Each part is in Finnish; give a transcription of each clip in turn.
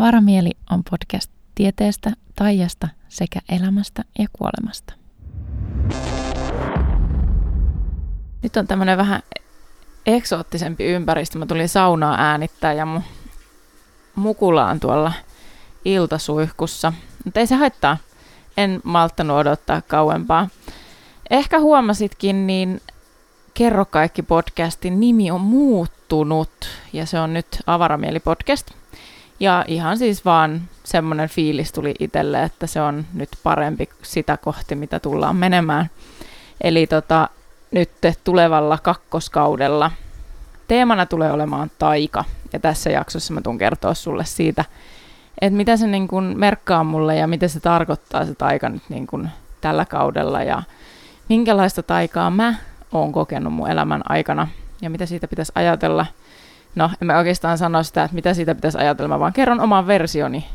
Avaramieli on podcast tieteestä, taijasta sekä elämästä ja kuolemasta. Nyt on tämmöinen vähän eksoottisempi ympäristö. Mä tulin saunaa äänittää ja mun mukula on tuolla iltasuihkussa. Mutta ei se haittaa. En malttanut odottaa kauempaa. Ehkä huomasitkin, niin Kerro kaikki podcastin nimi on muuttunut ja se on nyt Avaramieli podcast. Ja ihan siis vaan semmoinen fiilis tuli itselle, että se on nyt parempi sitä kohti, mitä tullaan menemään. Eli tota, nyt tulevalla kakkoskaudella teemana tulee olemaan taika. Ja tässä jaksossa mä tuun kertoa sulle siitä, että mitä se niin kun merkkaa mulle ja mitä se tarkoittaa se taika nyt niin kun tällä kaudella ja minkälaista taikaa mä oon kokenut mun elämän aikana ja mitä siitä pitäisi ajatella. No, en mä oikeastaan sano sitä, että mitä siitä pitäisi ajatella, vaan kerron oman versioni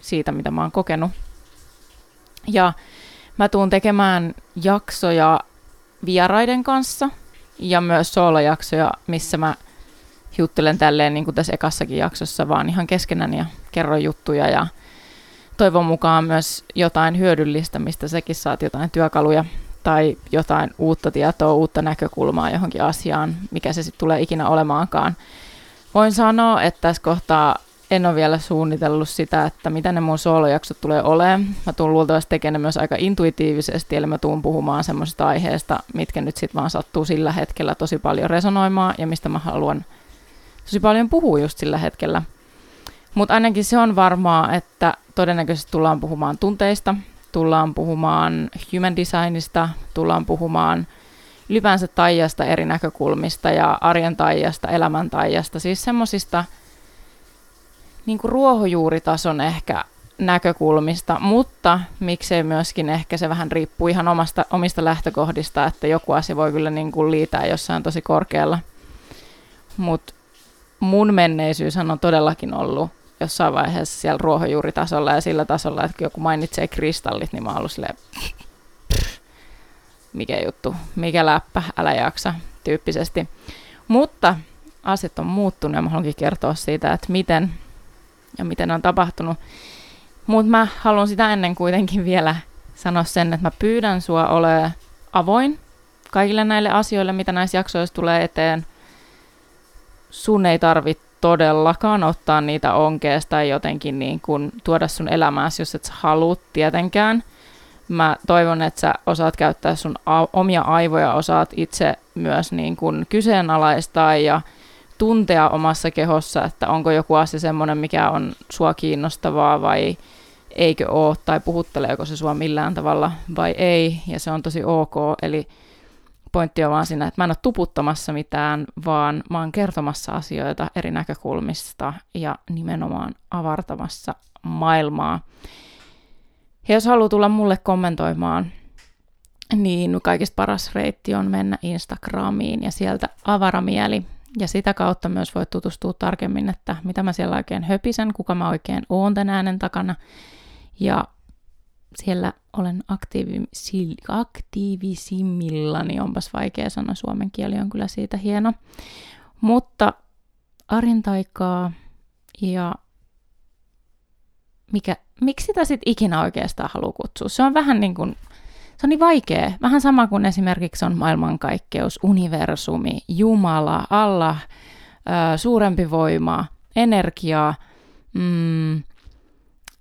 siitä, mitä mä oon kokenut. Ja mä tuun tekemään jaksoja vieraiden kanssa ja myös soolojaksoja, missä mä juttelen tälleen niin kuin tässä ekassakin jaksossa, vaan ihan keskenään ja kerron juttuja ja toivon mukaan myös jotain hyödyllistä, mistä säkin saat jotain työkaluja tai jotain uutta tietoa, uutta näkökulmaa johonkin asiaan, mikä se sitten tulee ikinä olemaankaan. Voin sanoa, että tässä kohtaa en ole vielä suunnitellut sitä, että mitä ne mun soolojaksot tulee olemaan. Mä tuun luultavasti tekemään myös aika intuitiivisesti, eli mä tuun puhumaan semmoisesta aiheesta, mitkä nyt sitten vaan sattuu sillä hetkellä tosi paljon resonoimaan ja mistä mä haluan tosi paljon puhua just sillä hetkellä. Mutta ainakin se on varmaa, että todennäköisesti tullaan puhumaan tunteista, tullaan puhumaan human designista, tullaan puhumaan ylipäänsä taijasta eri näkökulmista ja arjen taijasta, elämän taijasta, siis semmoisista niin ruohonjuuritason ehkä näkökulmista, mutta miksei myöskin ehkä se vähän riippuu ihan omasta, omista lähtökohdista, että joku asia voi kyllä niin kuin liitää jossain tosi korkealla. Mutta mun menneisyys on todellakin ollut jossain vaiheessa siellä ruohonjuuritasolla ja sillä tasolla, että kun joku mainitsee kristallit, niin mä oon ollut silleen, mikä juttu, mikä läppä, älä jaksa, tyyppisesti. Mutta asiat on muuttunut ja mä haluankin kertoa siitä, että miten ja miten on tapahtunut. Mutta mä haluan sitä ennen kuitenkin vielä sanoa sen, että mä pyydän sua ole avoin kaikille näille asioille, mitä näissä jaksoissa tulee eteen. Sun ei tarvitse todellakaan ottaa niitä onkeesta tai jotenkin niin kuin tuoda sun elämääsi, jos et sä haluut tietenkään. Mä toivon, että sä osaat käyttää sun a- omia aivoja, osaat itse myös niin kuin kyseenalaistaa ja tuntea omassa kehossa, että onko joku asia semmoinen, mikä on sua kiinnostavaa vai eikö ole, tai puhutteleeko se sua millään tavalla vai ei, ja se on tosi ok. Eli pointti on vaan siinä, että mä en ole tuputtamassa mitään, vaan mä oon kertomassa asioita eri näkökulmista ja nimenomaan avartamassa maailmaa. Ja jos haluaa tulla mulle kommentoimaan, niin kaikista paras reitti on mennä Instagramiin ja sieltä avaramieli. Ja sitä kautta myös voit tutustua tarkemmin, että mitä mä siellä oikein höpisen, kuka mä oikein oon tän äänen takana. Ja siellä olen aktiivisil, aktiivisimmillani, onpas vaikea sanoa, suomen kieli on kyllä siitä hieno. Mutta arintaikaa ja mikä, miksi sitä sitten ikinä oikeastaan haluaa kutsua? Se on vähän niin kuin, se on niin vaikea. Vähän sama kuin esimerkiksi on maailmankaikkeus, universumi, Jumala, Allah, suurempi voima, energia, mm,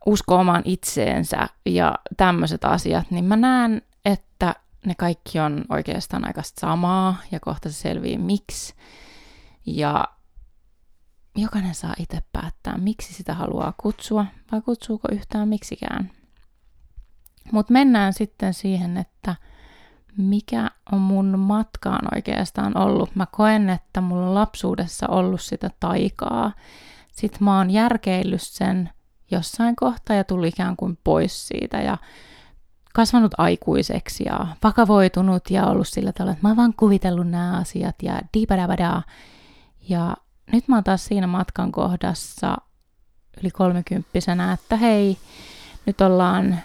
usko omaan itseensä ja tämmöiset asiat, niin mä näen, että ne kaikki on oikeastaan aika samaa ja kohta se selvii miksi. Ja jokainen saa itse päättää, miksi sitä haluaa kutsua vai kutsuuko yhtään miksikään. Mutta mennään sitten siihen, että mikä on mun matkaan oikeastaan ollut. Mä koen, että mulla on lapsuudessa ollut sitä taikaa. Sitten mä oon järkeillyt sen jossain kohtaa ja tuli ikään kuin pois siitä ja kasvanut aikuiseksi ja vakavoitunut ja ollut sillä tavalla, että mä oon vaan kuvitellut nämä asiat ja diipadabadaa. Ja nyt mä oon taas siinä matkan kohdassa yli kolmekymppisenä, että hei, nyt ollaan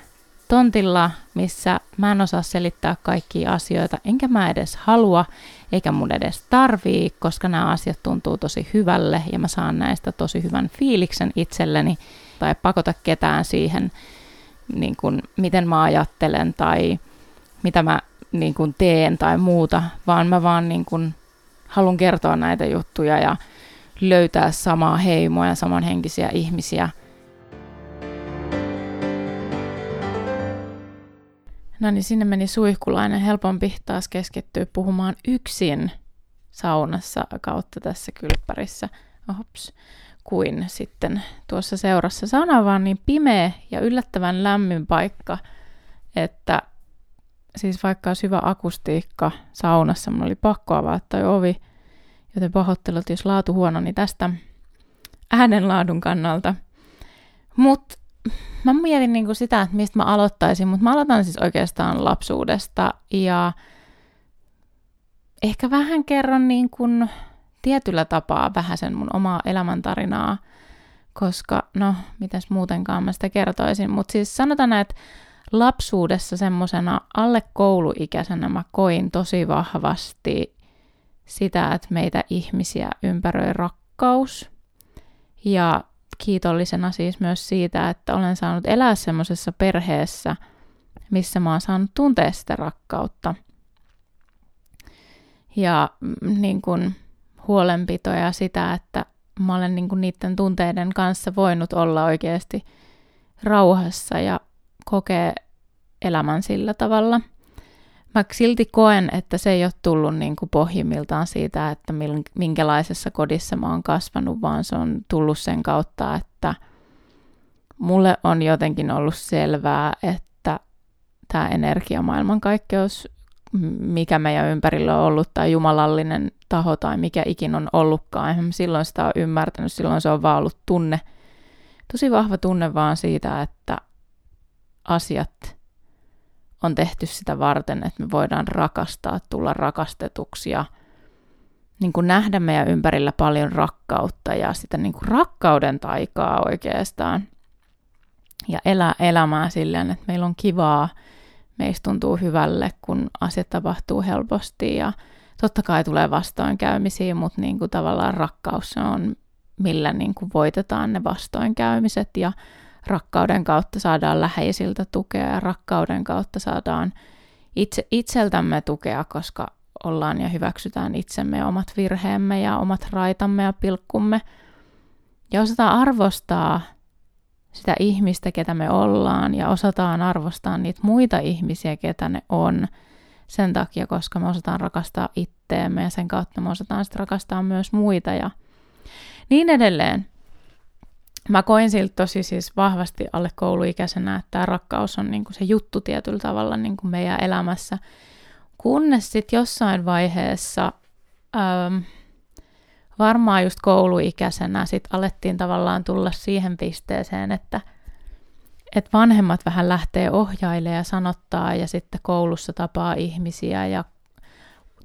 tontilla, missä mä en osaa selittää kaikkia asioita, enkä mä edes halua, eikä mun edes tarvii, koska nämä asiat tuntuu tosi hyvälle ja mä saan näistä tosi hyvän fiiliksen itselleni tai pakota ketään siihen, niin kuin, miten mä ajattelen tai mitä mä niin kuin teen tai muuta, vaan mä vaan niin kuin haluan kertoa näitä juttuja ja löytää samaa heimoa ja samanhenkisiä ihmisiä. No niin, sinne meni suihkulainen. Helpompi taas keskittyä puhumaan yksin saunassa kautta tässä kylppärissä. Ops kuin sitten tuossa seurassa. Sauna on vaan niin pimeä ja yllättävän lämmin paikka, että siis vaikka olisi hyvä akustiikka saunassa, mun oli pakko avata ovi, joten pahoittelut, jos laatu huono, niin tästä äänenlaadun kannalta. Mutta mä mietin niinku sitä, että mistä mä aloittaisin, mutta mä aloitan siis oikeastaan lapsuudesta ja ehkä vähän kerron niin kuin tietyllä tapaa vähän sen mun omaa elämäntarinaa, koska no, mitäs muutenkaan mä sitä kertoisin, mutta siis sanotaan, että lapsuudessa semmoisena alle kouluikäisenä mä koin tosi vahvasti sitä, että meitä ihmisiä ympäröi rakkaus. Ja kiitollisena siis myös siitä, että olen saanut elää semmoisessa perheessä, missä mä oon saanut tuntea sitä rakkautta. Ja mm, niin kun, huolenpitoa ja sitä, että mä olen niin kuin niiden tunteiden kanssa voinut olla oikeasti rauhassa ja kokea elämän sillä tavalla. Mä silti koen, että se ei ole tullut niin kuin pohjimmiltaan siitä, että minkälaisessa kodissa mä oon kasvanut, vaan se on tullut sen kautta, että mulle on jotenkin ollut selvää, että tämä energiamaailmankaikkeus mikä meidän ympärillä on ollut, tai jumalallinen taho, tai mikä ikin on ollutkaan. Eihän silloin sitä ole ymmärtänyt, silloin se on vaan ollut tunne, tosi vahva tunne vaan siitä, että asiat on tehty sitä varten, että me voidaan rakastaa, tulla rakastetuksi ja niin kuin nähdä meidän ympärillä paljon rakkautta ja sitä niin kuin rakkauden taikaa oikeastaan. Ja elää elämää silleen, että meillä on kivaa, meistä tuntuu hyvälle, kun asiat tapahtuu helposti ja totta kai tulee vastoinkäymisiä, mutta niin kuin tavallaan rakkaus on, millä niin kuin voitetaan ne vastoinkäymiset ja rakkauden kautta saadaan läheisiltä tukea ja rakkauden kautta saadaan itse, itseltämme tukea, koska ollaan ja hyväksytään itsemme ja omat virheemme ja omat raitamme ja pilkkumme. Ja osataan arvostaa sitä ihmistä, ketä me ollaan, ja osataan arvostaa niitä muita ihmisiä, ketä ne on, sen takia, koska me osataan rakastaa itteemme, ja sen kautta me osataan sitten rakastaa myös muita, ja niin edelleen. Mä koin siltä tosi siis vahvasti alle kouluikäisenä, että tämä rakkaus on niinku se juttu tietyllä tavalla niinku meidän elämässä, kunnes sitten jossain vaiheessa... Ähm, varmaan just kouluikäisenä sitten alettiin tavallaan tulla siihen pisteeseen, että, että vanhemmat vähän lähtee ohjailemaan ja sanottaa ja sitten koulussa tapaa ihmisiä ja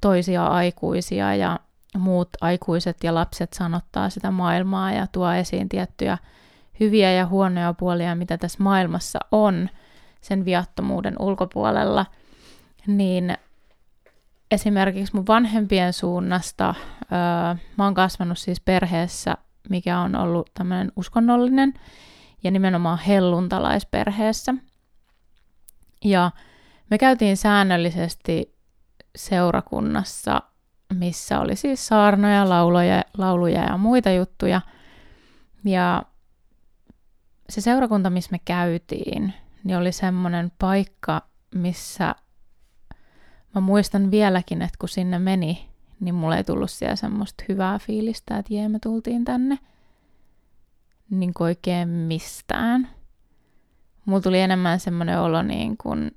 toisia aikuisia ja muut aikuiset ja lapset sanottaa sitä maailmaa ja tuo esiin tiettyjä hyviä ja huonoja puolia, mitä tässä maailmassa on sen viattomuuden ulkopuolella, niin esimerkiksi mun vanhempien suunnasta, öö, mä oon kasvanut siis perheessä, mikä on ollut tämmöinen uskonnollinen ja nimenomaan helluntalaisperheessä. Ja me käytiin säännöllisesti seurakunnassa, missä oli siis saarnoja, lauloja, lauluja ja muita juttuja. Ja se seurakunta, missä me käytiin, niin oli semmoinen paikka, missä mä muistan vieläkin, että kun sinne meni, niin mulle ei tullut siellä semmoista hyvää fiilistä, että jee, me tultiin tänne niin oikein mistään. Mulla tuli enemmän semmoinen olo niin kuin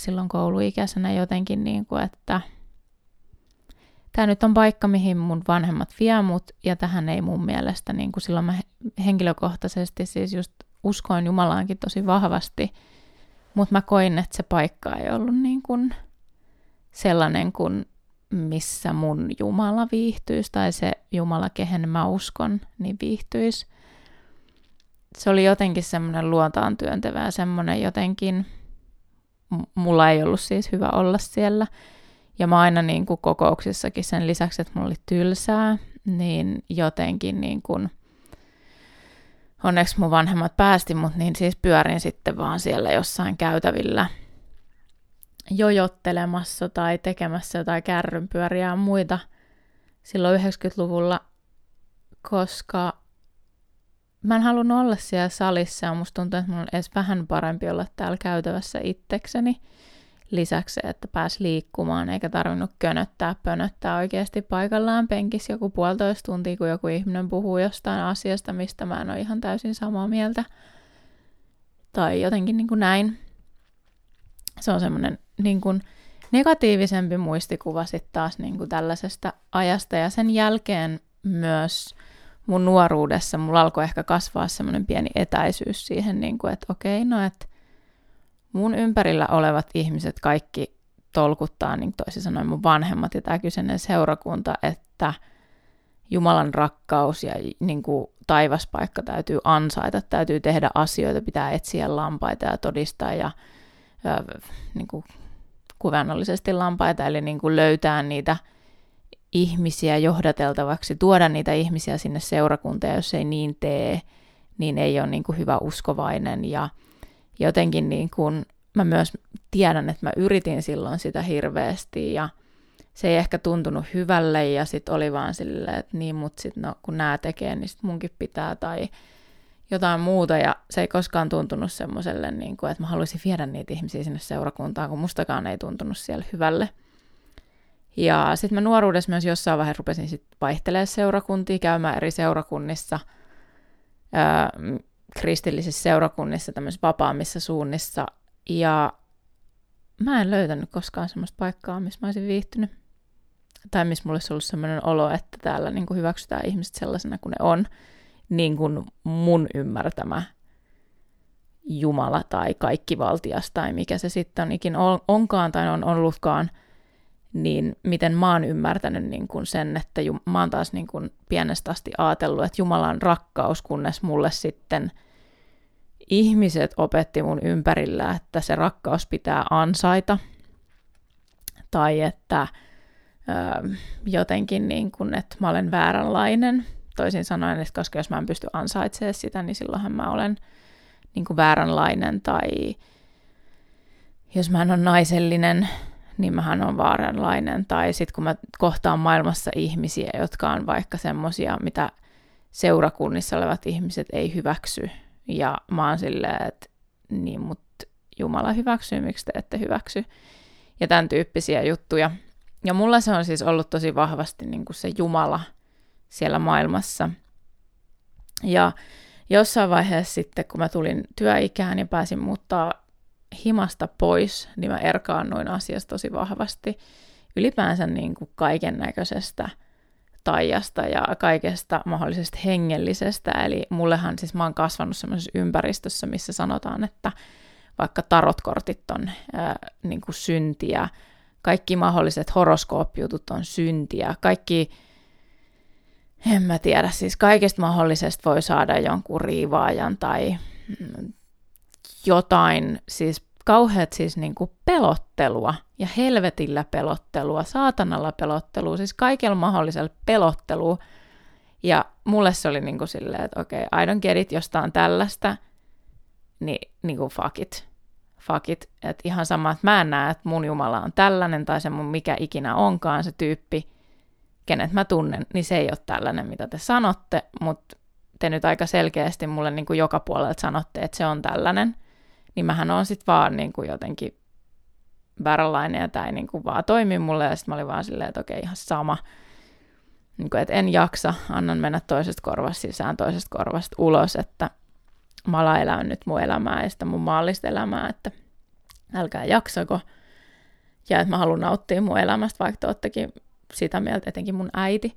silloin kouluikäisenä jotenkin, niin kuin, että tämä nyt on paikka, mihin mun vanhemmat vie mut, ja tähän ei mun mielestä, niin kuin silloin mä henkilökohtaisesti siis just uskoin Jumalaankin tosi vahvasti – mutta mä koin, että se paikka ei ollut niin kuin sellainen kuin missä mun Jumala viihtyisi tai se Jumala, kehen mä uskon, niin viihtyisi. Se oli jotenkin semmoinen luontaan työntävä ja semmoinen jotenkin, mulla ei ollut siis hyvä olla siellä. Ja mä aina niin kuin kokouksissakin sen lisäksi, että mulla oli tylsää, niin jotenkin niin kuin, onneksi mun vanhemmat päästi mut, niin siis pyörin sitten vaan siellä jossain käytävillä jojottelemassa tai tekemässä jotain kärrynpyöriä ja muita silloin 90-luvulla, koska mä en halunnut olla siellä salissa ja musta tuntuu, että mun on edes vähän parempi olla täällä käytävässä itsekseni. Lisäksi, että pääs liikkumaan eikä tarvinnut könöttää, pönöttää oikeasti paikallaan penkissä joku puolitoista tuntia, kun joku ihminen puhuu jostain asiasta, mistä mä en ole ihan täysin samaa mieltä. Tai jotenkin niin kuin näin. Se on semmoinen niin kuin negatiivisempi muistikuva sitten taas niin kuin tällaisesta ajasta. Ja sen jälkeen myös mun nuoruudessa mulla alkoi ehkä kasvaa semmoinen pieni etäisyys siihen, niin kuin, että okei, no että mun ympärillä olevat ihmiset kaikki tolkuttaa, niin toisin sanoen mun vanhemmat ja tämä kyseinen seurakunta, että Jumalan rakkaus ja niin kuin taivaspaikka täytyy ansaita, täytyy tehdä asioita, pitää etsiä lampaita ja todistaa ja, ja niin kuin kuvannollisesti lampaita, eli niin kuin löytää niitä ihmisiä johdateltavaksi, tuoda niitä ihmisiä sinne seurakuntaan, jos ei niin tee, niin ei ole niin kuin hyvä uskovainen ja jotenkin niin kuin, mä myös tiedän, että mä yritin silloin sitä hirveästi ja se ei ehkä tuntunut hyvälle ja sitten oli vaan silleen, että niin, mutta sitten no, kun nämä tekee, niin sit munkin pitää tai jotain muuta ja se ei koskaan tuntunut semmoiselle, niin kuin, että mä haluaisin viedä niitä ihmisiä sinne seurakuntaan, kun mustakaan ei tuntunut siellä hyvälle. Ja sitten mä nuoruudessa myös jossain vaiheessa rupesin sitten vaihtelemaan seurakuntia, käymään eri seurakunnissa, ää, kristillisissä seurakunnissa, tämmöisissä vapaammissa suunnissa. Ja mä en löytänyt koskaan semmoista paikkaa, missä mä olisin viihtynyt. Tai missä mulla olisi ollut semmoinen olo, että täällä niin kuin hyväksytään ihmiset sellaisena kuin ne on. Niin kuin mun ymmärtämä Jumala tai kaikki valtias tai mikä se sitten on ikin onkaan tai on ollutkaan – niin miten mä oon ymmärtänyt niin kuin sen, että jum, mä oon taas niin kuin pienestä asti ajatellut, että Jumala on rakkaus, kunnes mulle sitten ihmiset opetti mun ympärillä, että se rakkaus pitää ansaita, tai että ö, jotenkin niin kuin, että mä olen vääränlainen, toisin sanoen, että koska jos mä en pysty ansaitsemaan sitä, niin silloinhan mä olen niin kuin vääränlainen, tai jos mä en ole naisellinen, niin mähän on vaaranlainen. Tai sitten kun mä kohtaan maailmassa ihmisiä, jotka on vaikka semmosia, mitä seurakunnissa olevat ihmiset ei hyväksy. Ja mä oon silleen, että niin, mutta Jumala hyväksyy, miksi te ette hyväksy. Ja tämän tyyppisiä juttuja. Ja mulla se on siis ollut tosi vahvasti niin kuin se Jumala siellä maailmassa. Ja jossain vaiheessa sitten, kun mä tulin työikään ja pääsin muuttaa himasta pois, niin mä erkaannuin asiasta tosi vahvasti. Ylipäänsä niin kuin kaiken näköisestä taijasta ja kaikesta mahdollisesta hengellisestä. Eli mullehan siis mä oon kasvanut semmoisessa ympäristössä, missä sanotaan, että vaikka tarotkortit on ää, niin kuin syntiä, kaikki mahdolliset horoskooppijutut on syntiä, kaikki, en mä tiedä, siis kaikesta mahdollisesta voi saada jonkun riivaajan tai mm, jotain, siis kauheat siis niin kuin pelottelua ja helvetillä pelottelua, saatanalla pelottelua, siis kaikella mahdollisella pelottelua. Ja mulle se oli niin kuin silleen, että okei, okay, I don't get it, jos tää on tällaista, niin, niin kuin fuck it. Fuck it. Että ihan sama, että mä en näe, että mun Jumala on tällainen tai se mun mikä ikinä onkaan se tyyppi, kenet mä tunnen, niin se ei ole tällainen, mitä te sanotte, mutta te nyt aika selkeästi mulle niin kuin joka puolelta sanotte, että se on tällainen – niin mähän on sitten vaan niin kuin jotenkin vääränlainen ja tämä ei niin kuin vaan toimi mulle ja sitten mä olin vaan silleen, että okei ihan sama. Niin kuin, että en jaksa, annan mennä toisesta korvasta sisään, toisesta korvasta ulos, että mä elän nyt mun elämää ja sitä mun maallista elämää, että älkää jaksako. Ja että mä haluan nauttia mun elämästä, vaikka te oottekin sitä mieltä, etenkin mun äiti,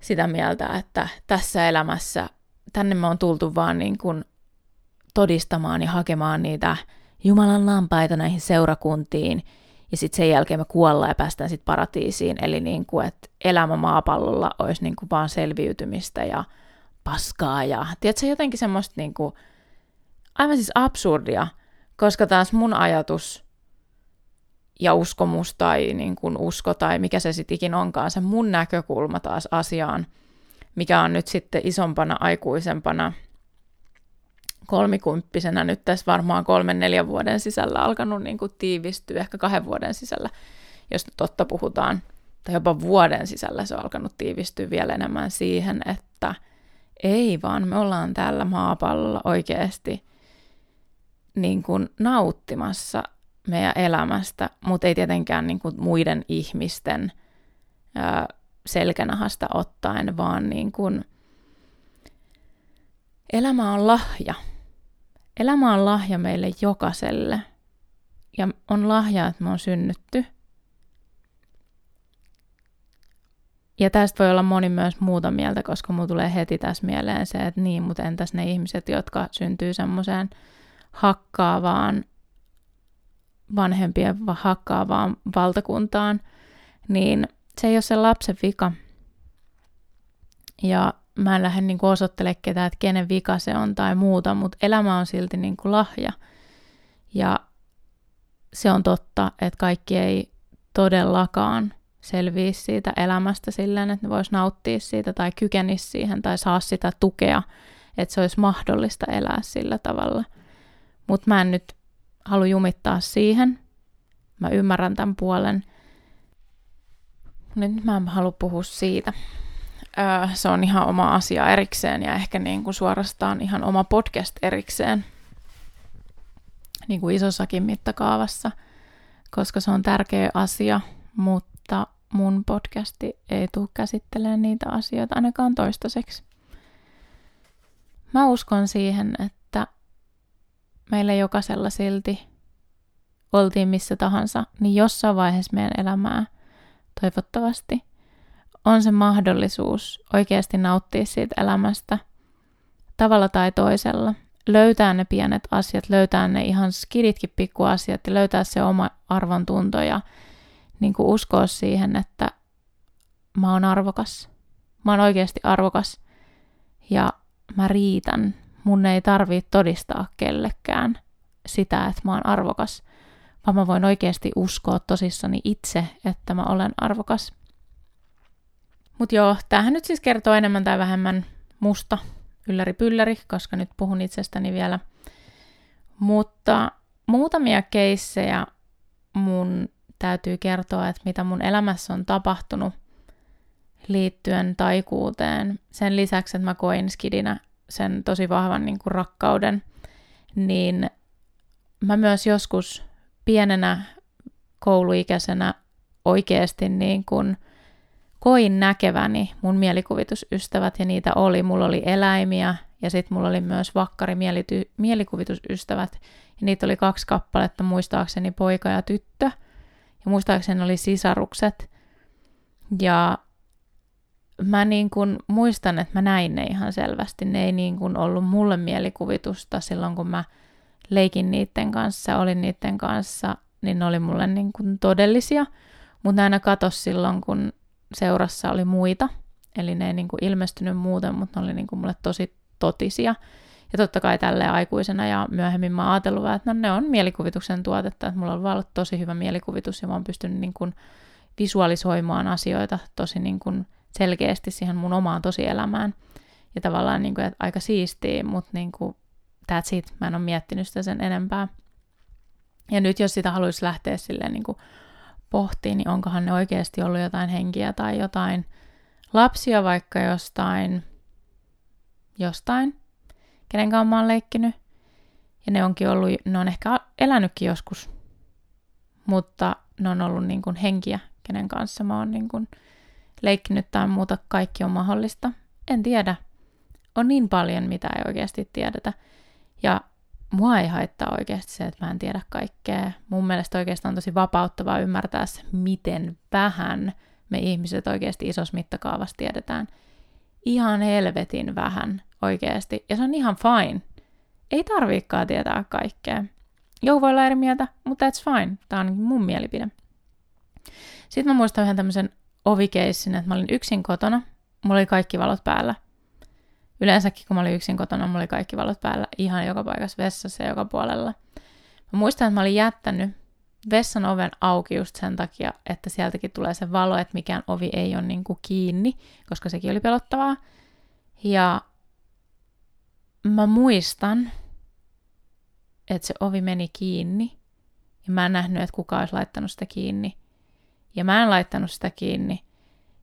sitä mieltä, että tässä elämässä tänne me on tultu vaan niin kuin todistamaan ja hakemaan niitä Jumalan lampaita näihin seurakuntiin, ja sitten sen jälkeen me kuollaan ja päästään sitten paratiisiin, eli niin kuin, että elämä maapallolla olisi niin kuin vaan selviytymistä ja paskaa, ja tiedätkö, jotenkin semmoista niin kuin, aivan siis absurdia, koska taas mun ajatus ja uskomus tai niin kuin usko tai mikä se sitten ikin onkaan, se mun näkökulma taas asiaan, mikä on nyt sitten isompana, aikuisempana, kolmikymppisenä nyt tässä varmaan kolmen, neljän vuoden sisällä alkanut niin kuin tiivistyä, ehkä kahden vuoden sisällä, jos totta puhutaan, tai jopa vuoden sisällä se on alkanut tiivistyä vielä enemmän siihen, että ei vaan me ollaan täällä maapallolla oikeasti niin kuin nauttimassa meidän elämästä, mutta ei tietenkään niin kuin muiden ihmisten ää, selkänahasta ottaen, vaan niin kuin elämä on lahja. Elämä on lahja meille jokaiselle. Ja on lahja, että me on synnytty. Ja tästä voi olla moni myös muuta mieltä, koska mulla tulee heti tässä mieleen se, että niin, mutta entäs ne ihmiset, jotka syntyy semmoiseen hakkaavaan, vanhempien hakkaavaan valtakuntaan, niin se ei ole se lapsen vika. Ja mä en lähde niin osoittele ketään, että kenen vika se on tai muuta, mutta elämä on silti niin kuin lahja. Ja se on totta, että kaikki ei todellakaan selviä siitä elämästä silleen, että ne vois nauttia siitä tai kykenisi siihen tai saa sitä tukea, että se olisi mahdollista elää sillä tavalla. Mutta mä en nyt halua jumittaa siihen. Mä ymmärrän tämän puolen. Nyt mä en halua puhua siitä. Se on ihan oma asia erikseen ja ehkä niin kuin suorastaan ihan oma podcast erikseen. Niin kuin isossakin mittakaavassa, koska se on tärkeä asia, mutta mun podcasti ei tule käsittelemään niitä asioita ainakaan toistaiseksi. Mä uskon siihen, että meillä jokaisella silti, oltiin missä tahansa, niin jossain vaiheessa meidän elämää, toivottavasti, on se mahdollisuus oikeasti nauttia siitä elämästä tavalla tai toisella. Löytää ne pienet asiat, löytää ne ihan skiditkin pikkuasiat ja löytää se oma arvon tunto ja niin kuin uskoa siihen, että mä oon arvokas. Mä oon oikeasti arvokas ja mä riitän mun ei tarvitse todistaa kellekään sitä, että mä oon arvokas, vaan mä voin oikeasti uskoa tosissani itse, että mä olen arvokas. Mut joo, tämähän nyt siis kertoo enemmän tai vähemmän musta ylläri pylläri, koska nyt puhun itsestäni vielä. Mutta muutamia keissejä mun täytyy kertoa, että mitä mun elämässä on tapahtunut liittyen taikuuteen. Sen lisäksi, että mä koin skidinä sen tosi vahvan niin kuin rakkauden, niin mä myös joskus pienenä kouluikäisenä oikeasti niin kuin koin näkeväni mun mielikuvitusystävät ja niitä oli. Mulla oli eläimiä ja sitten mulla oli myös vakkari mielity- mielikuvitusystävät ja niitä oli kaksi kappaletta, muistaakseni poika ja tyttö. Ja muistaakseni oli sisarukset. Ja mä niin kuin muistan, että mä näin ne ihan selvästi. Ne ei niin kuin ollut mulle mielikuvitusta silloin, kun mä leikin niiden kanssa, olin niiden kanssa, niin ne oli mulle niin kuin todellisia. Mutta aina katos silloin, kun seurassa oli muita. Eli ne ei niin kuin ilmestynyt muuten, mutta ne oli niin kuin mulle tosi totisia. Ja totta kai tälle aikuisena ja myöhemmin mä ajatellut, että no ne on mielikuvituksen tuotetta, että mulla on ollut tosi hyvä mielikuvitus ja mä oon pystynyt niin kuin visualisoimaan asioita tosi niin kuin selkeästi siihen mun omaan tosielämään. Ja tavallaan niin kuin, että aika siistiä, mutta niin kuin, that's it. Mä en ole miettinyt sitä sen enempää. Ja nyt jos sitä haluaisi lähteä silleen niin kuin pohtiin, niin onkohan ne oikeasti ollut jotain henkiä tai jotain lapsia vaikka jostain, jostain, kenen kanssa mä oon leikkinyt. Ja ne onkin ollut, ne on ehkä elänytkin joskus, mutta ne on ollut niin kuin henkiä, kenen kanssa mä oon niin kuin leikkinyt tai muuta, kaikki on mahdollista. En tiedä. On niin paljon, mitä ei oikeasti tiedetä. Ja mua ei haittaa oikeasti se, että mä en tiedä kaikkea. Mun mielestä oikeastaan on tosi vapauttavaa ymmärtää se, miten vähän me ihmiset oikeasti isossa mittakaavassa tiedetään. Ihan helvetin vähän oikeasti. Ja se on ihan fine. Ei tarviikaan tietää kaikkea. Joo, voi olla eri mieltä, mutta that's fine. Tämä on mun mielipide. Sitten mä muistan yhden tämmöisen ovikeissin, että mä olin yksin kotona. Mulla oli kaikki valot päällä. Yleensäkin, kun mä olin yksin kotona, mulla oli kaikki valot päällä ihan joka paikassa vessassa ja joka puolella. Mä muistan, että mä olin jättänyt vessan oven auki just sen takia, että sieltäkin tulee se valo, että mikään ovi ei ole niin kuin kiinni, koska sekin oli pelottavaa. Ja mä muistan, että se ovi meni kiinni, ja mä en nähnyt, että kuka olisi laittanut sitä kiinni. Ja mä en laittanut sitä kiinni.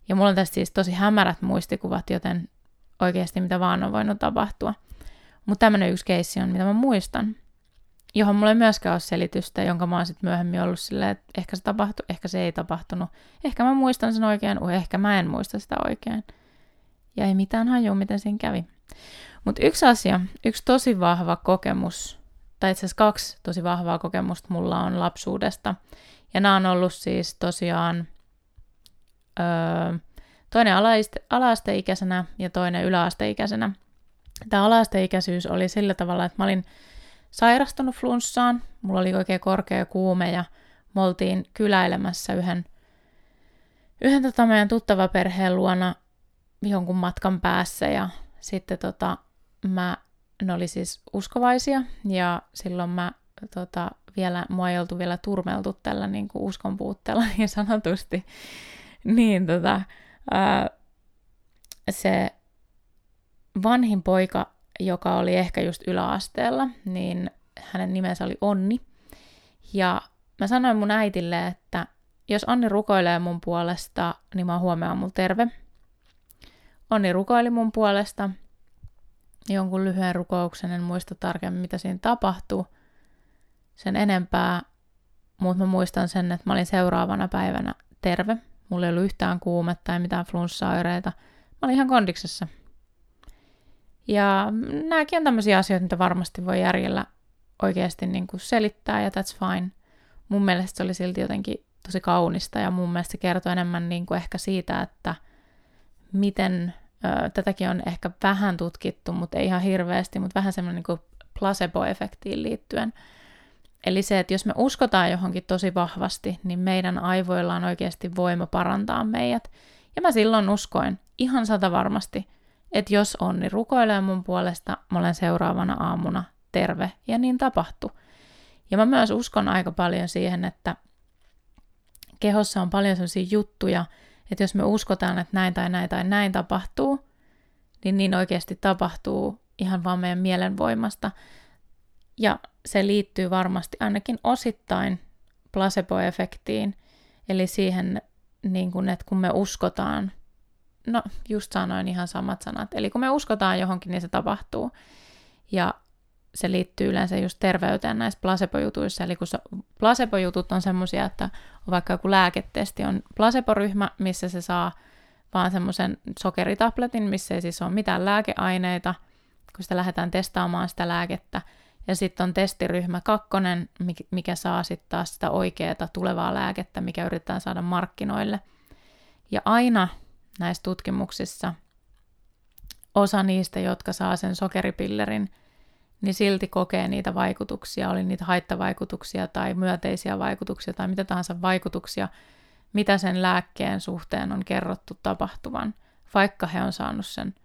Ja mulla on tästä siis tosi hämärät muistikuvat, joten oikeasti mitä vaan on voinut tapahtua. Mutta tämmöinen yksi keissi on, mitä mä muistan johon mulla ei myöskään ole selitystä, jonka mä oon sitten myöhemmin ollut silleen, että ehkä se tapahtui, ehkä se ei tapahtunut. Ehkä mä muistan sen oikein, vai ehkä mä en muista sitä oikein. Ja ei mitään hajua, miten siinä kävi. Mutta yksi asia, yksi tosi vahva kokemus, tai itse asiassa kaksi tosi vahvaa kokemusta mulla on lapsuudesta. Ja nämä on ollut siis tosiaan öö, toinen alaasteikäisenä ja toinen yläasteikäisenä. Tämä alaasteikäisyys oli sillä tavalla, että mä olin sairastunut flunssaan. Mulla oli oikein korkea kuume ja me oltiin kyläilemässä yhden, yhden tota meidän tuttava perheen luona jonkun matkan päässä ja sitten tota, mä, ne oli siis uskovaisia ja silloin mä tota, vielä, mua ei oltu vielä turmeltu tällä niin kuin uskon puutteella niin sanotusti, niin tota, ää, se vanhin poika joka oli ehkä just yläasteella, niin hänen nimensä oli Onni. Ja mä sanoin mun äitille, että jos Onni rukoilee mun puolesta, niin mä huomioon mulla terve. Onni rukoili mun puolesta jonkun lyhyen rukouksen, en muista tarkemmin mitä siinä tapahtui sen enempää, mutta mä muistan sen, että mä olin seuraavana päivänä terve. Mulla ei ollut yhtään kuumetta tai mitään flunssaoireita. Mä olin ihan kondiksessa. Ja nämäkin on tämmöisiä asioita, mitä varmasti voi järjellä oikeasti niin kuin selittää, ja that's fine. Mun mielestä se oli silti jotenkin tosi kaunista, ja mun mielestä se kertoo enemmän niin kuin ehkä siitä, että miten, ö, tätäkin on ehkä vähän tutkittu, mutta ei ihan hirveästi, mutta vähän semmoinen niin placebo-efektiin liittyen. Eli se, että jos me uskotaan johonkin tosi vahvasti, niin meidän aivoilla on oikeasti voima parantaa meidät. Ja mä silloin uskoin, ihan sata varmasti, että jos onni rukoilee mun puolesta, mä olen seuraavana aamuna terve, ja niin tapahtuu. Ja mä myös uskon aika paljon siihen, että kehossa on paljon sellaisia juttuja, että jos me uskotaan, että näin tai näin tai näin tapahtuu, niin niin oikeasti tapahtuu ihan vaan meidän mielenvoimasta. Ja se liittyy varmasti ainakin osittain placebo-efektiin, eli siihen, niin kun, että kun me uskotaan no just sanoin ihan samat sanat. Eli kun me uskotaan johonkin, niin se tapahtuu. Ja se liittyy yleensä just terveyteen näissä placebo-jutuissa. Eli kun se, placebo-jutut on semmoisia, että on vaikka joku lääketesti on placebo-ryhmä, missä se saa vaan semmoisen sokeritabletin, missä ei siis ole mitään lääkeaineita, kun sitä lähdetään testaamaan sitä lääkettä. Ja sitten on testiryhmä kakkonen, mikä saa sitten taas sitä oikeaa tulevaa lääkettä, mikä yritetään saada markkinoille. Ja aina näissä tutkimuksissa osa niistä, jotka saa sen sokeripillerin, niin silti kokee niitä vaikutuksia, oli niitä haittavaikutuksia tai myönteisiä vaikutuksia tai mitä tahansa vaikutuksia, mitä sen lääkkeen suhteen on kerrottu tapahtuvan, vaikka he on saanut sen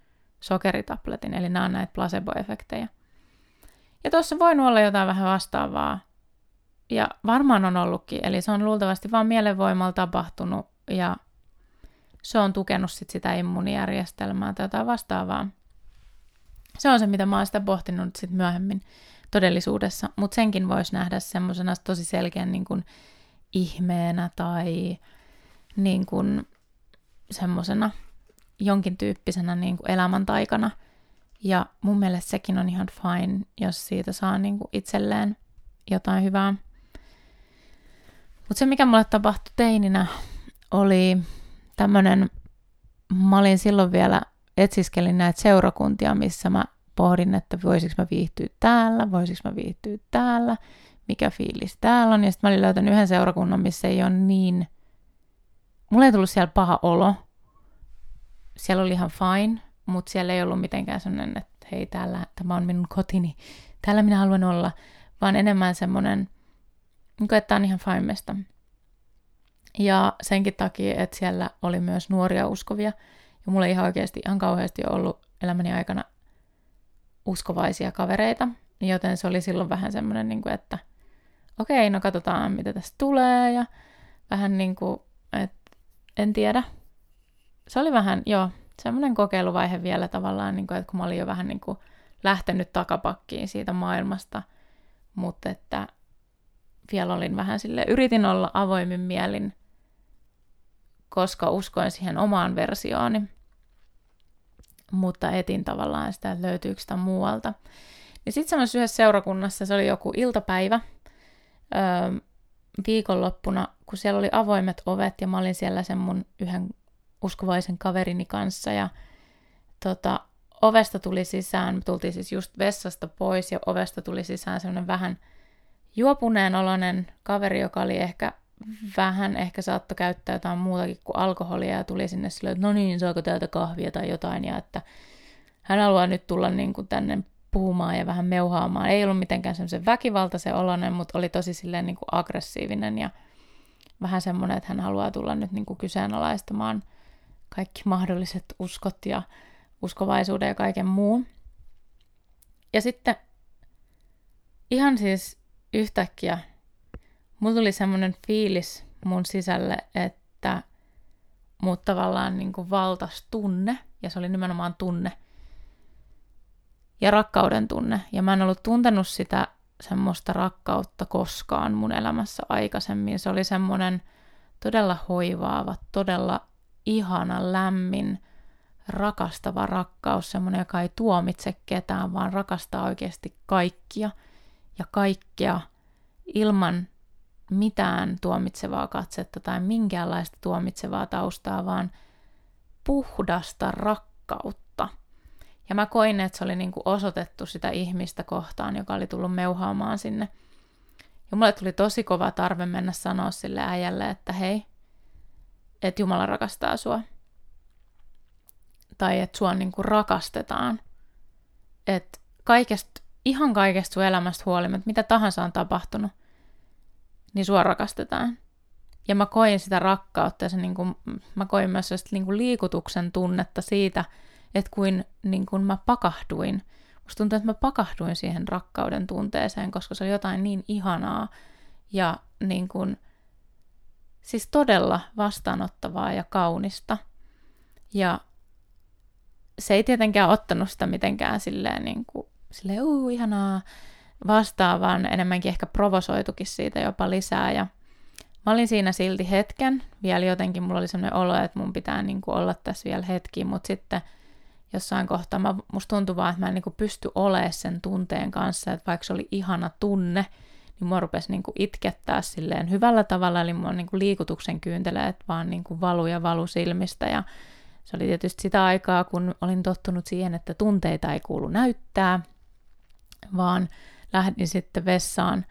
sokeritabletin, eli nämä on näitä placebo-efektejä. Ja tuossa voi olla jotain vähän vastaavaa, ja varmaan on ollutkin, eli se on luultavasti vain mielenvoimalla tapahtunut, ja se on tukenut sit sitä immuunijärjestelmää tai jotain vastaavaa. Se on se, mitä mä oon sitä pohtinut sit myöhemmin todellisuudessa, mutta senkin voisi nähdä semmoisena tosi selkeän niin kuin ihmeenä tai niin semmoisena jonkin tyyppisenä niin kuin elämäntaikana. Ja mun mielestä sekin on ihan fine, jos siitä saa niin kuin itselleen jotain hyvää. Mutta se, mikä mulle tapahtui teininä, oli tämmöinen, mä olin silloin vielä, etsiskelin näitä seurakuntia, missä mä pohdin, että voisiko mä viihtyä täällä, voisiko mä viihtyä täällä, mikä fiilis täällä on. Ja sitten mä olin löytänyt yhden seurakunnan, missä ei ole niin, mulla ei tullut siellä paha olo. Siellä oli ihan fine, mutta siellä ei ollut mitenkään sellainen, että hei täällä, tämä on minun kotini, täällä minä haluan olla, vaan enemmän semmoinen, niin että tämä on ihan fine mesta. Ja senkin takia, että siellä oli myös nuoria uskovia. Ja mulla ei ihan oikeasti ihan kauheasti ollut elämäni aikana uskovaisia kavereita, joten se oli silloin vähän semmoinen, niin kuin, että okei, no katsotaan mitä tästä tulee ja vähän niin kuin, että en tiedä. Se oli vähän, joo, semmoinen kokeiluvaihe vielä tavallaan, niin kuin, että kun mä olin jo vähän niin kuin lähtenyt takapakkiin siitä maailmasta, mutta että vielä olin vähän sille, yritin olla avoimin mielin, koska uskoin siihen omaan versiooni, mutta etin tavallaan sitä, että löytyykö sitä muualta. Ja sitten semmoisessa yhdessä seurakunnassa, se oli joku iltapäivä, öö, viikonloppuna, kun siellä oli avoimet ovet ja mä olin siellä sen mun yhden uskovaisen kaverini kanssa ja tota, ovesta tuli sisään, me tultiin siis just vessasta pois ja ovesta tuli sisään semmoinen vähän juopuneen oloinen kaveri, joka oli ehkä vähän, ehkä saattoi käyttää jotain muutakin kuin alkoholia ja tuli sinne silleen, että no niin, saako täältä kahvia tai jotain ja että hän haluaa nyt tulla niin kuin tänne puhumaan ja vähän meuhaamaan. Ei ollut mitenkään semmoisen väkivaltaisen oloinen, mutta oli tosi silleen niin kuin aggressiivinen ja vähän semmoinen, että hän haluaa tulla nyt niin kuin kyseenalaistamaan kaikki mahdolliset uskot ja uskovaisuuden ja kaiken muun. Ja sitten ihan siis yhtäkkiä mulla tuli semmoinen fiilis mun sisälle, että mut tavallaan niin kuin valtas tunne, ja se oli nimenomaan tunne, ja rakkauden tunne. Ja mä en ollut tuntenut sitä semmoista rakkautta koskaan mun elämässä aikaisemmin. Se oli semmoinen todella hoivaava, todella ihana, lämmin, rakastava rakkaus, semmoinen, joka ei tuomitse ketään, vaan rakastaa oikeasti kaikkia ja kaikkea ilman mitään tuomitsevaa katsetta tai minkäänlaista tuomitsevaa taustaa, vaan puhdasta rakkautta. Ja mä koin, että se oli niin kuin osoitettu sitä ihmistä kohtaan, joka oli tullut meuhaamaan sinne. Ja mulle tuli tosi kova tarve mennä sanoa sille äijälle, että hei, että Jumala rakastaa sua. Tai että sua niin kuin rakastetaan. Että kaikesta, ihan kaikesta sun elämästä huolimatta, mitä tahansa on tapahtunut, niin sua rakastetaan. Ja mä koin sitä rakkautta ja se niin kuin, mä koin myös niin kuin liikutuksen tunnetta siitä, että kuin, niin kuin mä pakahduin. Musta tuntuu, että mä pakahduin siihen rakkauden tunteeseen, koska se oli jotain niin ihanaa ja niin kuin, siis todella vastaanottavaa ja kaunista. Ja se ei tietenkään ottanut sitä mitenkään silleen, niin kuin, silleen uu, ihanaa, vastaan, vaan enemmänkin ehkä provosoitukin siitä jopa lisää. Ja mä olin siinä silti hetken, vielä jotenkin mulla oli sellainen olo, että mun pitää niin kuin olla tässä vielä hetki, mutta sitten jossain kohtaa mä, musta tuntui vaan, että mä en niin kuin pysty olemaan sen tunteen kanssa, että vaikka se oli ihana tunne, niin mua rupesi niin kuin itkettää silleen hyvällä tavalla, eli mua niin kuin liikutuksen kyynteleet vaan niin kuin valu ja valu silmistä. Ja se oli tietysti sitä aikaa, kun olin tottunut siihen, että tunteita ei kuulu näyttää, vaan lähdin sitten vessaan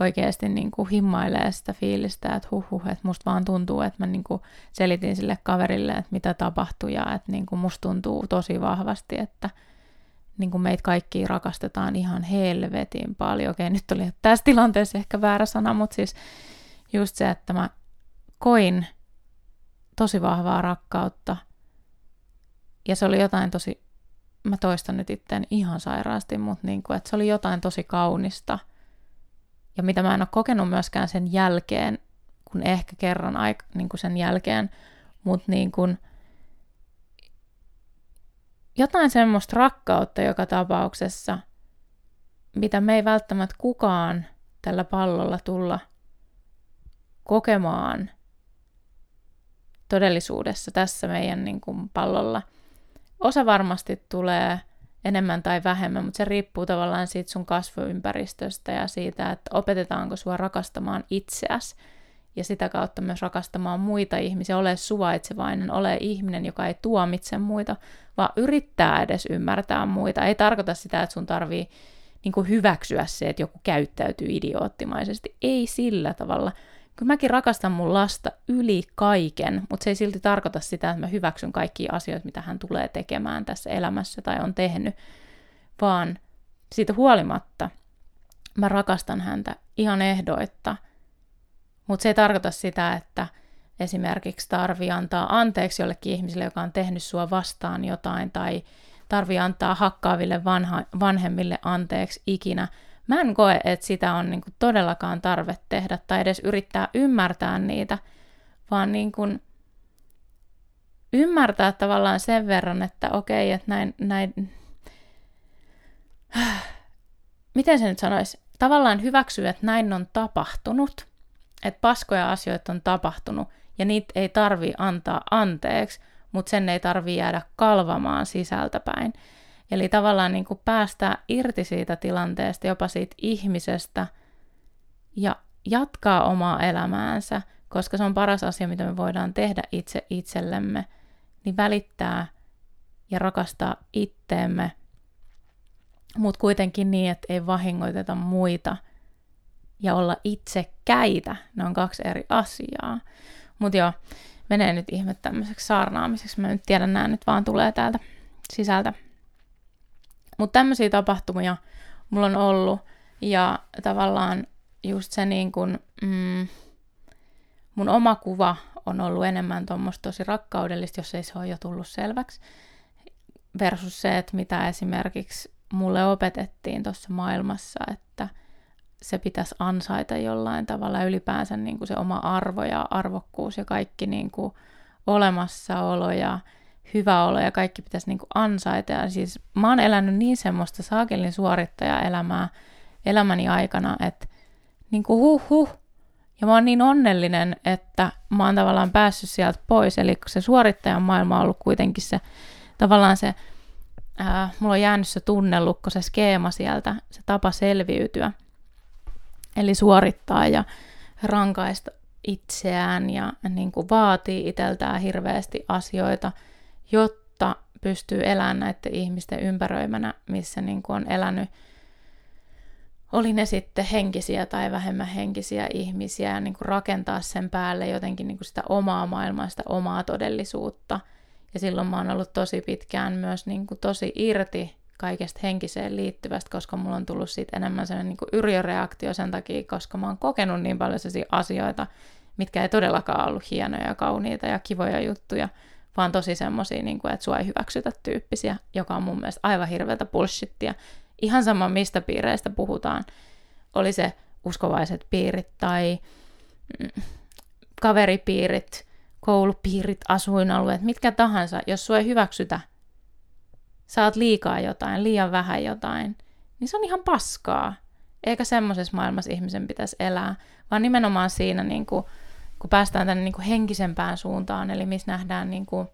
oikeasti niin kuin himmailee sitä fiilistä, että huh, huh että musta vaan tuntuu, että mä niin kuin selitin sille kaverille, että mitä tapahtui ja että niin kuin musta tuntuu tosi vahvasti, että niin kuin meitä kaikki rakastetaan ihan helvetin paljon. Okei, nyt oli tässä tilanteessa ehkä väärä sana, mutta siis just se, että mä koin tosi vahvaa rakkautta ja se oli jotain tosi mä toistan nyt itteen ihan sairaasti, mutta niin kuin, että se oli jotain tosi kaunista. Ja mitä mä en ole kokenut myöskään sen jälkeen, kun ehkä kerran aik- niin kuin sen jälkeen, mutta niin kuin, jotain semmoista rakkautta joka tapauksessa, mitä me ei välttämättä kukaan tällä pallolla tulla kokemaan todellisuudessa tässä meidän niin kuin, pallolla – Osa varmasti tulee enemmän tai vähemmän, mutta se riippuu tavallaan siitä sun kasvuympäristöstä ja siitä, että opetetaanko sua rakastamaan itseäsi ja sitä kautta myös rakastamaan muita ihmisiä, ole suvaitsevainen, ole ihminen, joka ei tuomitse muita, vaan yrittää edes ymmärtää muita. Ei tarkoita sitä, että sun tarvii niin kuin hyväksyä se, että joku käyttäytyy idioottimaisesti. Ei sillä tavalla, Kyllä mäkin rakastan mun lasta yli kaiken, mutta se ei silti tarkoita sitä, että mä hyväksyn kaikkia asioita, mitä hän tulee tekemään tässä elämässä tai on tehnyt, vaan siitä huolimatta mä rakastan häntä ihan ehdoitta, mutta se ei tarkoita sitä, että esimerkiksi tarvii antaa anteeksi jollekin ihmiselle, joka on tehnyt sua vastaan jotain, tai tarvii antaa hakkaaville vanha, vanhemmille anteeksi ikinä, Mä en koe, että sitä on niin kuin todellakaan tarve tehdä tai edes yrittää ymmärtää niitä, vaan niin kuin ymmärtää tavallaan sen verran, että okei, että näin, näin miten se nyt sanoisi, tavallaan hyväksyä, että näin on tapahtunut, että paskoja asioita on tapahtunut ja niitä ei tarvi antaa anteeksi, mutta sen ei tarvi jäädä kalvamaan sisältäpäin. Eli tavallaan niin kuin päästää irti siitä tilanteesta, jopa siitä ihmisestä ja jatkaa omaa elämäänsä, koska se on paras asia, mitä me voidaan tehdä itse itsellemme, niin välittää ja rakastaa itteemme – mutta kuitenkin niin, että ei vahingoiteta muita ja olla itsekäitä. Ne on kaksi eri asiaa. Mutta joo, menee nyt ihme tämmöiseksi saarnaamiseksi. Mä nyt tiedän, nämä nyt vaan tulee täältä sisältä. Mutta tämmöisiä tapahtumia mulla on ollut. Ja tavallaan just se niin kun, mm, mun oma kuva on ollut enemmän tuommoista tosi rakkaudellista, jos ei se ole jo tullut selväksi. Versus se, että mitä esimerkiksi mulle opetettiin tuossa maailmassa, että se pitäisi ansaita jollain tavalla ylipäänsä niin kuin se oma arvo ja arvokkuus ja kaikki niin kuin olemassaolo ja hyvä olo ja kaikki pitäisi niin kuin ansaita. Ja siis mä oon elänyt niin semmoista saakelin suorittaja-elämää elämäni aikana, että niin kuin huh huh. Ja mä oon niin onnellinen, että mä oon tavallaan päässyt sieltä pois. Eli se suorittajan maailma on ollut kuitenkin se tavallaan se ää, mulla on jäänyt se tunnelukko, se skeema sieltä, se tapa selviytyä. Eli suorittaa ja rankaista itseään ja niin kuin vaatii itseltään hirveästi asioita, jotta pystyy elämään näiden ihmisten ympäröimänä, missä niin kuin on elänyt, oli ne sitten henkisiä tai vähemmän henkisiä ihmisiä, ja niin kuin rakentaa sen päälle jotenkin niin kuin sitä omaa maailmaa, sitä omaa todellisuutta – ja silloin mä oon ollut tosi pitkään myös niin kuin tosi irti kaikesta henkiseen liittyvästä, koska mulla on tullut siitä enemmän sellainen niin kuin yrjöreaktio sen takia, koska mä oon kokenut niin paljon sellaisia asioita, mitkä ei todellakaan ollut hienoja ja kauniita ja kivoja juttuja, vaan tosi semmoisia, niin kuin, että sua ei hyväksytä tyyppisiä, joka on mun mielestä aivan hirveätä bullshittia. Ihan sama, mistä piireistä puhutaan. Oli se uskovaiset piirit tai mm, kaveripiirit, koulupiirit, asuinalueet, mitkä tahansa, jos sua ei hyväksytä, saat liikaa jotain, liian vähän jotain, niin se on ihan paskaa. Eikä semmoisessa maailmassa ihmisen pitäisi elää, vaan nimenomaan siinä, niin kuin, kun päästään tänne niin kuin henkisempään suuntaan, eli missä nähdään niin kuin,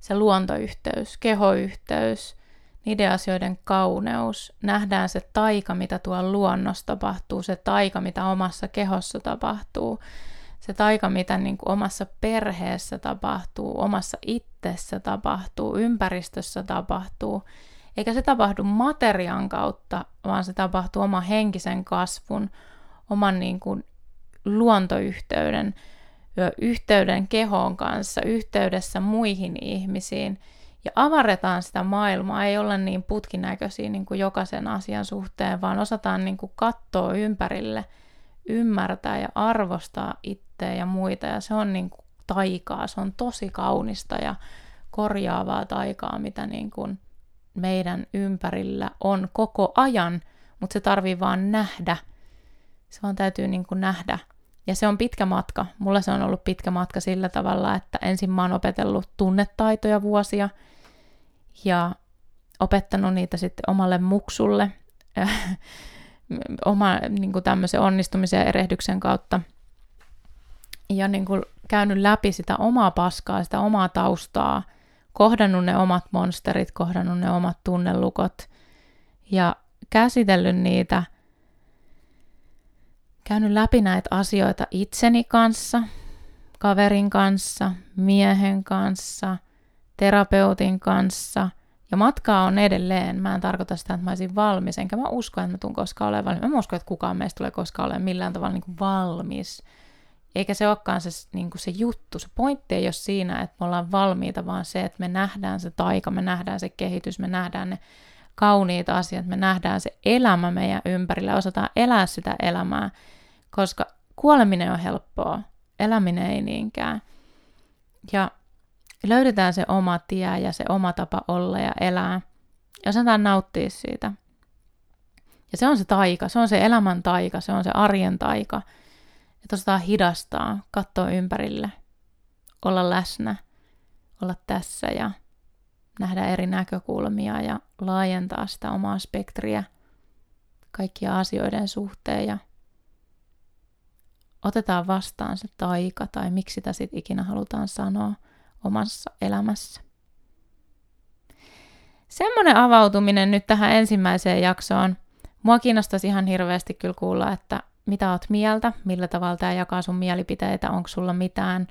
se luontoyhteys, kehoyhteys, niiden asioiden kauneus, nähdään se taika, mitä tuolla luonnossa tapahtuu, se taika, mitä omassa kehossa tapahtuu, se taika, mitä niin kuin omassa perheessä tapahtuu, omassa itsessä tapahtuu, ympäristössä tapahtuu, eikä se tapahdu materian kautta, vaan se tapahtuu oman henkisen kasvun, oman niin kuin luontoyhteyden, yhteyden kehoon kanssa, yhteydessä muihin ihmisiin, ja avarretaan sitä maailmaa, ei olla niin putkinäköisiä niin kuin jokaisen asian suhteen, vaan osataan niin kuin katsoa ympärille, ymmärtää ja arvostaa itse itseä ja muita ja se on niin kuin taikaa, se on tosi kaunista ja korjaavaa taikaa, mitä niin kuin meidän ympärillä on koko ajan, mutta se tarvii vaan nähdä. Se vaan täytyy niin kuin nähdä. Ja se on pitkä matka. Mulla se on ollut pitkä matka sillä tavalla, että ensin mä oon opetellut tunnetaitoja vuosia ja opettanut niitä sitten omalle muksulle oma niin kuin tämmöisen onnistumisen ja erehdyksen kautta – ja niin kuin käynyt läpi sitä omaa paskaa, sitä omaa taustaa, kohdannut ne omat monsterit, kohdannut ne omat tunnelukot ja käsitellyt niitä, käynyt läpi näitä asioita itseni kanssa, kaverin kanssa, miehen kanssa, terapeutin kanssa – ja matkaa on edelleen. Mä en tarkoita sitä, että mä olisin valmis, enkä mä usko, että mä tuun koskaan olemaan valmis. Mä en usko, että kukaan meistä tulee koskaan olemaan millään tavalla niin kuin valmis. Eikä se olekaan se, niin kuin se juttu. Se pointti ei ole siinä, että me ollaan valmiita, vaan se, että me nähdään se taika, me nähdään se kehitys, me nähdään ne kauniit asiat, me nähdään se elämä meidän ympärillä, osataan elää sitä elämää, koska kuoleminen on helppoa, eläminen ei niinkään. Ja löydetään se oma tie ja se oma tapa olla ja elää, ja osataan nauttia siitä. Ja se on se taika, se on se elämän taika, se on se arjen taika. Että osataan hidastaa, katsoa ympärille, olla läsnä, olla tässä ja nähdä eri näkökulmia ja laajentaa sitä omaa spektriä kaikkia asioiden suhteen ja otetaan vastaan se taika tai miksi sitä sitten ikinä halutaan sanoa omassa elämässä. Semmoinen avautuminen nyt tähän ensimmäiseen jaksoon. Mua kiinnostaisi ihan hirveästi kyllä kuulla, että mitä oot mieltä, millä tavalla tämä jakaa sun mielipiteitä, onko sulla mitään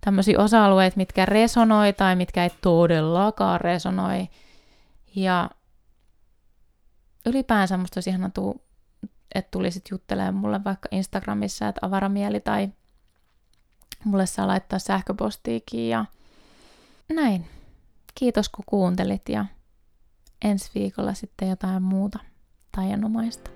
tämmöisiä osa-alueita, mitkä resonoi tai mitkä ei todellakaan resonoi. Ja ylipäänsä musta olisi ihana tuu, että tulisit juttelemaan mulle vaikka Instagramissa, että avaramieli tai mulle saa laittaa sähköpostiikin ja näin. Kiitos kun kuuntelit ja ensi viikolla sitten jotain muuta taianomaista.